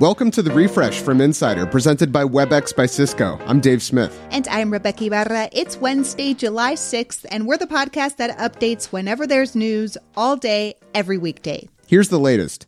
Welcome to the refresh from Insider, presented by WebEx by Cisco. I'm Dave Smith. And I'm Rebeca Ibarra. It's Wednesday, July 6th, and we're the podcast that updates whenever there's news all day, every weekday. Here's the latest.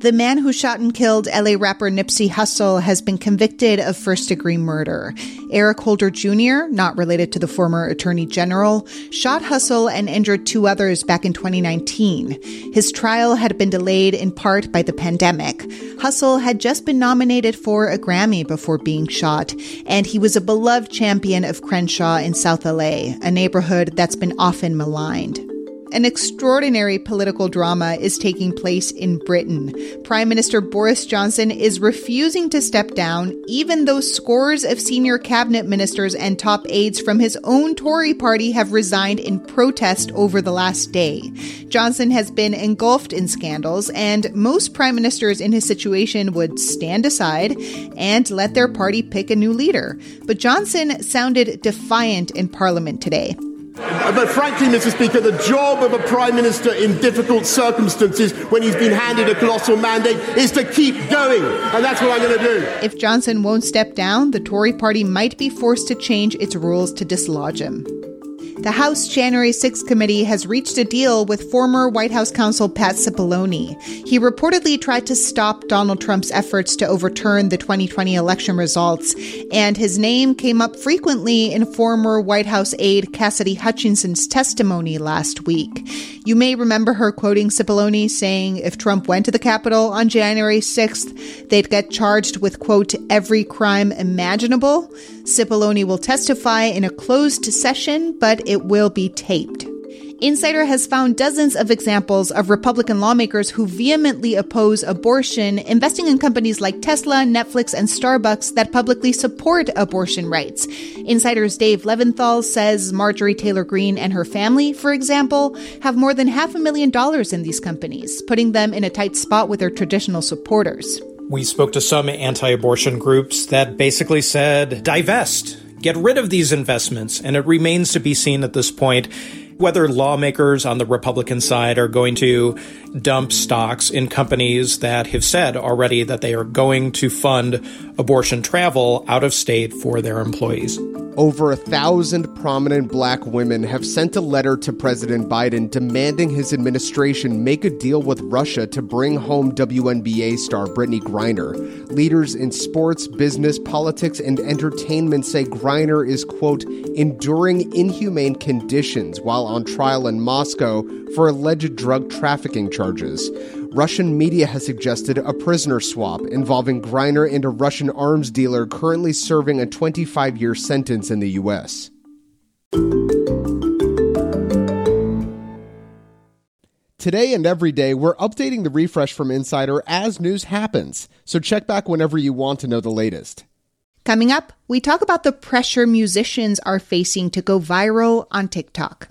The man who shot and killed LA rapper Nipsey Hussle has been convicted of first degree murder. Eric Holder Jr., not related to the former attorney general, shot Hussle and injured two others back in 2019. His trial had been delayed in part by the pandemic. Hussle had just been nominated for a Grammy before being shot, and he was a beloved champion of Crenshaw in South LA, a neighborhood that's been often maligned. An extraordinary political drama is taking place in Britain. Prime Minister Boris Johnson is refusing to step down, even though scores of senior cabinet ministers and top aides from his own Tory party have resigned in protest over the last day. Johnson has been engulfed in scandals, and most prime ministers in his situation would stand aside and let their party pick a new leader. But Johnson sounded defiant in Parliament today. Uh, but frankly, Mr. Speaker, the job of a Prime Minister in difficult circumstances when he's been handed a colossal mandate is to keep going. And that's what I'm going to do. If Johnson won't step down, the Tory party might be forced to change its rules to dislodge him. The House January 6 committee has reached a deal with former White House counsel Pat Cipollone. He reportedly tried to stop Donald Trump's efforts to overturn the 2020 election results, and his name came up frequently in former White House aide Cassidy Hutchinson's testimony last week. You may remember her quoting Cipollone saying if Trump went to the Capitol on January 6th, they'd get charged with, quote, every crime imaginable. Cipollone will testify in a closed session, but it will be taped. Insider has found dozens of examples of Republican lawmakers who vehemently oppose abortion, investing in companies like Tesla, Netflix, and Starbucks that publicly support abortion rights. Insider's Dave Levinthal says Marjorie Taylor Greene and her family, for example, have more than half a million dollars in these companies, putting them in a tight spot with their traditional supporters. We spoke to some anti abortion groups that basically said divest, get rid of these investments. And it remains to be seen at this point whether lawmakers on the Republican side are going to dump stocks in companies that have said already that they are going to fund abortion travel out of state for their employees. Over a thousand prominent black women have sent a letter to President Biden demanding his administration make a deal with Russia to bring home WNBA star Brittney Griner. Leaders in sports, business, politics, and entertainment say Griner is, quote, enduring inhumane conditions while on trial in Moscow for alleged drug trafficking charges. Russian media has suggested a prisoner swap involving Griner and a Russian arms dealer currently serving a 25 year sentence in the U.S. Today and every day, we're updating the refresh from Insider as news happens, so check back whenever you want to know the latest. Coming up, we talk about the pressure musicians are facing to go viral on TikTok.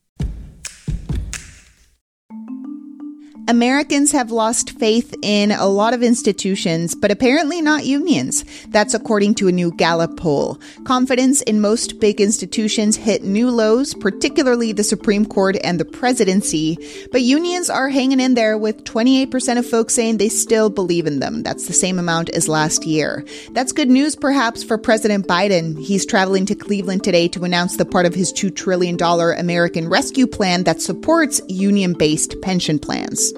Americans have lost faith in a lot of institutions, but apparently not unions. That's according to a new Gallup poll. Confidence in most big institutions hit new lows, particularly the Supreme Court and the presidency. But unions are hanging in there with 28% of folks saying they still believe in them. That's the same amount as last year. That's good news perhaps for President Biden. He's traveling to Cleveland today to announce the part of his $2 trillion American Rescue Plan that supports union based pension plans.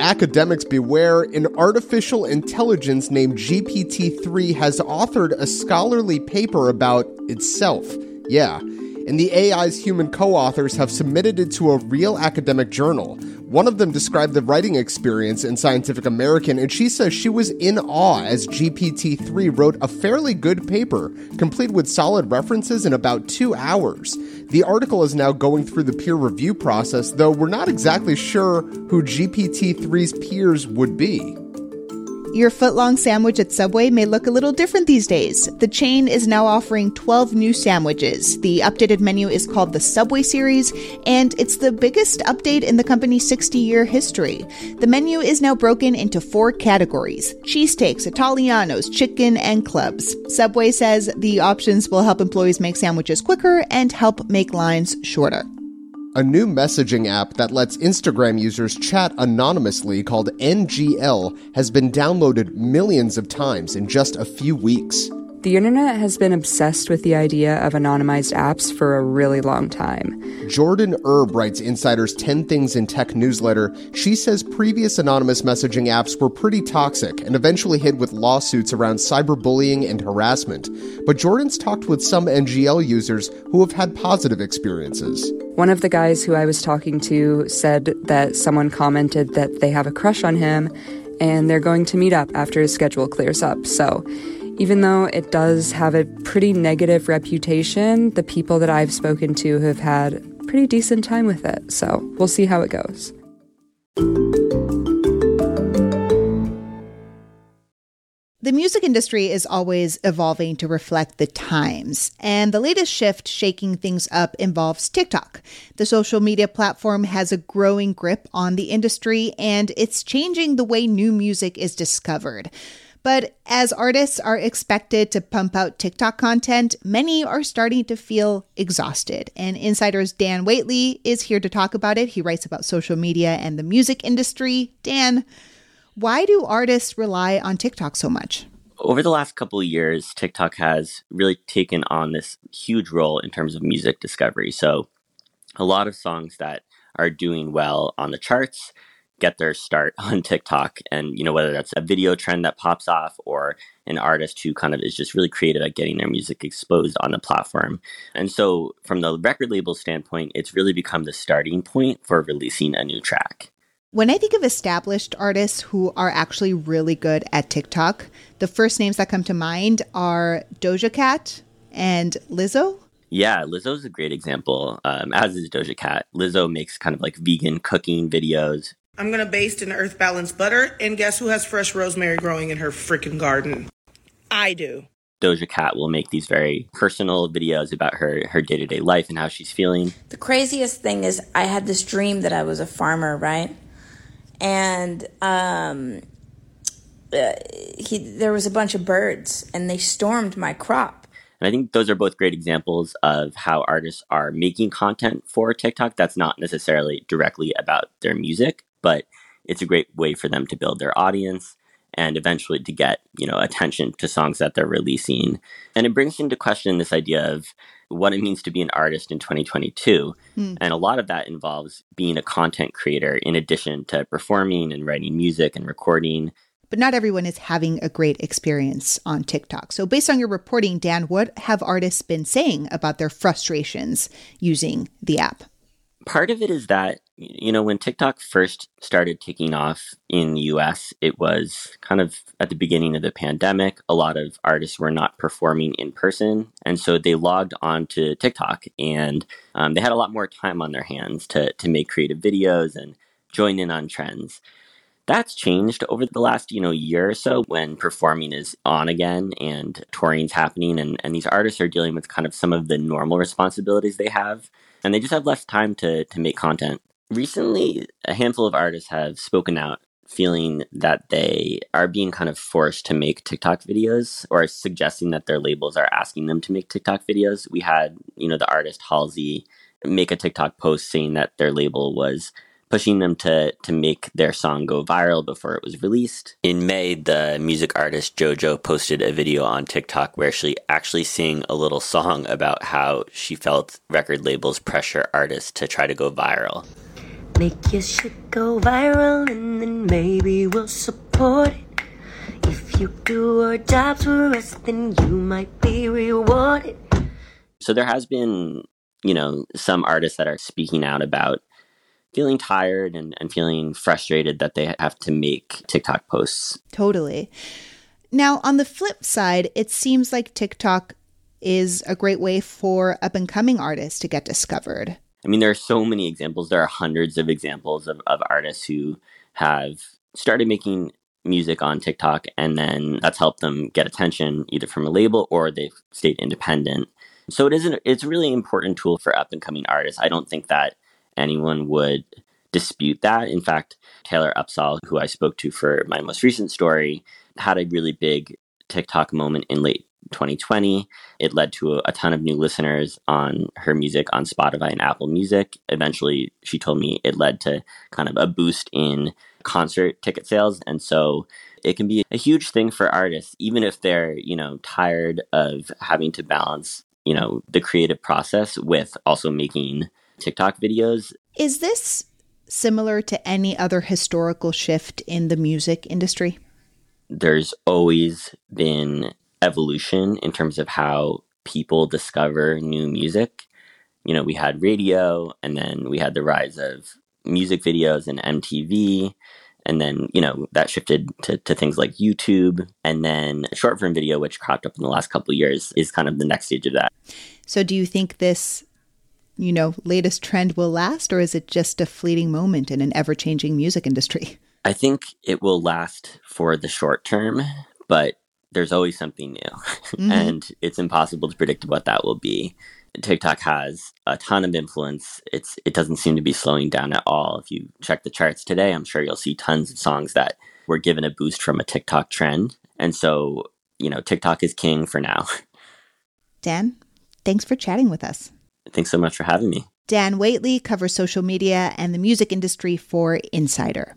Academics beware, an artificial intelligence named GPT 3 has authored a scholarly paper about itself. Yeah. And the AI's human co authors have submitted it to a real academic journal. One of them described the writing experience in Scientific American, and she says she was in awe as GPT 3 wrote a fairly good paper, complete with solid references in about two hours. The article is now going through the peer review process, though we're not exactly sure who GPT 3's peers would be. Your footlong sandwich at Subway may look a little different these days. The chain is now offering 12 new sandwiches. The updated menu is called the Subway Series, and it's the biggest update in the company's 60 year history. The menu is now broken into four categories cheesesteaks, Italianos, chicken, and clubs. Subway says the options will help employees make sandwiches quicker and help make lines shorter. A new messaging app that lets Instagram users chat anonymously called NGL has been downloaded millions of times in just a few weeks. The internet has been obsessed with the idea of anonymized apps for a really long time. Jordan Erb writes Insider's 10 Things in Tech newsletter. She says previous anonymous messaging apps were pretty toxic and eventually hit with lawsuits around cyberbullying and harassment. But Jordan's talked with some NGL users who have had positive experiences. One of the guys who I was talking to said that someone commented that they have a crush on him and they're going to meet up after his schedule clears up. So, even though it does have a pretty negative reputation, the people that I've spoken to have had pretty decent time with it. So we'll see how it goes. The music industry is always evolving to reflect the times, and the latest shift shaking things up involves TikTok. The social media platform has a growing grip on the industry, and it's changing the way new music is discovered. But as artists are expected to pump out TikTok content, many are starting to feel exhausted. And Insider's Dan Whateley is here to talk about it. He writes about social media and the music industry. Dan, why do artists rely on TikTok so much? Over the last couple of years, TikTok has really taken on this huge role in terms of music discovery. So, a lot of songs that are doing well on the charts get their start on TikTok. And, you know, whether that's a video trend that pops off or an artist who kind of is just really creative at getting their music exposed on the platform. And so, from the record label standpoint, it's really become the starting point for releasing a new track. When I think of established artists who are actually really good at TikTok, the first names that come to mind are Doja Cat and Lizzo. Yeah, Lizzo's a great example, um, as is Doja Cat. Lizzo makes kind of like vegan cooking videos. I'm gonna baste in earth balanced butter, and guess who has fresh rosemary growing in her freaking garden? I do. Doja Cat will make these very personal videos about her her day to day life and how she's feeling. The craziest thing is, I had this dream that I was a farmer, right? And um, uh, he there was a bunch of birds and they stormed my crop. And I think those are both great examples of how artists are making content for TikTok that's not necessarily directly about their music, but it's a great way for them to build their audience and eventually to get, you know, attention to songs that they're releasing. And it brings into question this idea of what it means to be an artist in 2022. Mm. And a lot of that involves being a content creator in addition to performing and writing music and recording. But not everyone is having a great experience on TikTok. So, based on your reporting, Dan, what have artists been saying about their frustrations using the app? Part of it is that you know, when TikTok first started taking off in the US, it was kind of at the beginning of the pandemic. A lot of artists were not performing in person. And so they logged on to TikTok and um, they had a lot more time on their hands to, to make creative videos and join in on trends. That's changed over the last, you know, year or so when performing is on again and touring's happening and, and these artists are dealing with kind of some of the normal responsibilities they have. And they just have less time to, to make content. Recently, a handful of artists have spoken out feeling that they are being kind of forced to make TikTok videos or suggesting that their labels are asking them to make TikTok videos. We had, you know, the artist Halsey make a TikTok post saying that their label was pushing them to to make their song go viral before it was released. In May, the music artist JoJo posted a video on TikTok where she actually sang a little song about how she felt record labels pressure artists to try to go viral. Make your shit go viral and then maybe we'll support it. If you do our jobs for us, then you might be rewarded. So there has been, you know, some artists that are speaking out about feeling tired and, and feeling frustrated that they have to make TikTok posts. Totally. Now, on the flip side, it seems like TikTok is a great way for up and coming artists to get discovered. I mean, there are so many examples. There are hundreds of examples of, of artists who have started making music on TikTok, and then that's helped them get attention either from a label or they've stayed independent. So it isn't. It's a really important tool for up and coming artists. I don't think that anyone would dispute that. In fact, Taylor Upsahl, who I spoke to for my most recent story, had a really big TikTok moment in late 2020. It led to a, a, ton of new listeners on her music on Spotify and Apple Music. Eventually, she told me it led to kind of a boost in concert ticket sales. And so it can be a huge thing for artists, even if they're, you know, tired of having to balance, you know, the creative process with also making TikTok videos. Is this similar to any other historical shift in the music industry? There's always been evolution in terms of how people discover new music. You know, we had radio and then we had the rise of music videos and MTV. And then, you know, that shifted to, to things like YouTube. And then short form video, which cropped up in the last couple of years, is kind of the next stage of that. So do you think this, you know, latest trend will last, or is it just a fleeting moment in an ever changing music industry? I think it will last for the short term, but there's always something new. Mm-hmm. and it's impossible to predict what that will be. TikTok has a ton of influence. It's it doesn't seem to be slowing down at all. If you check the charts today, I'm sure you'll see tons of songs that were given a boost from a TikTok trend. And so, you know, TikTok is king for now. Dan, thanks for chatting with us. Thanks so much for having me. Dan Whateley covers social media and the music industry for Insider.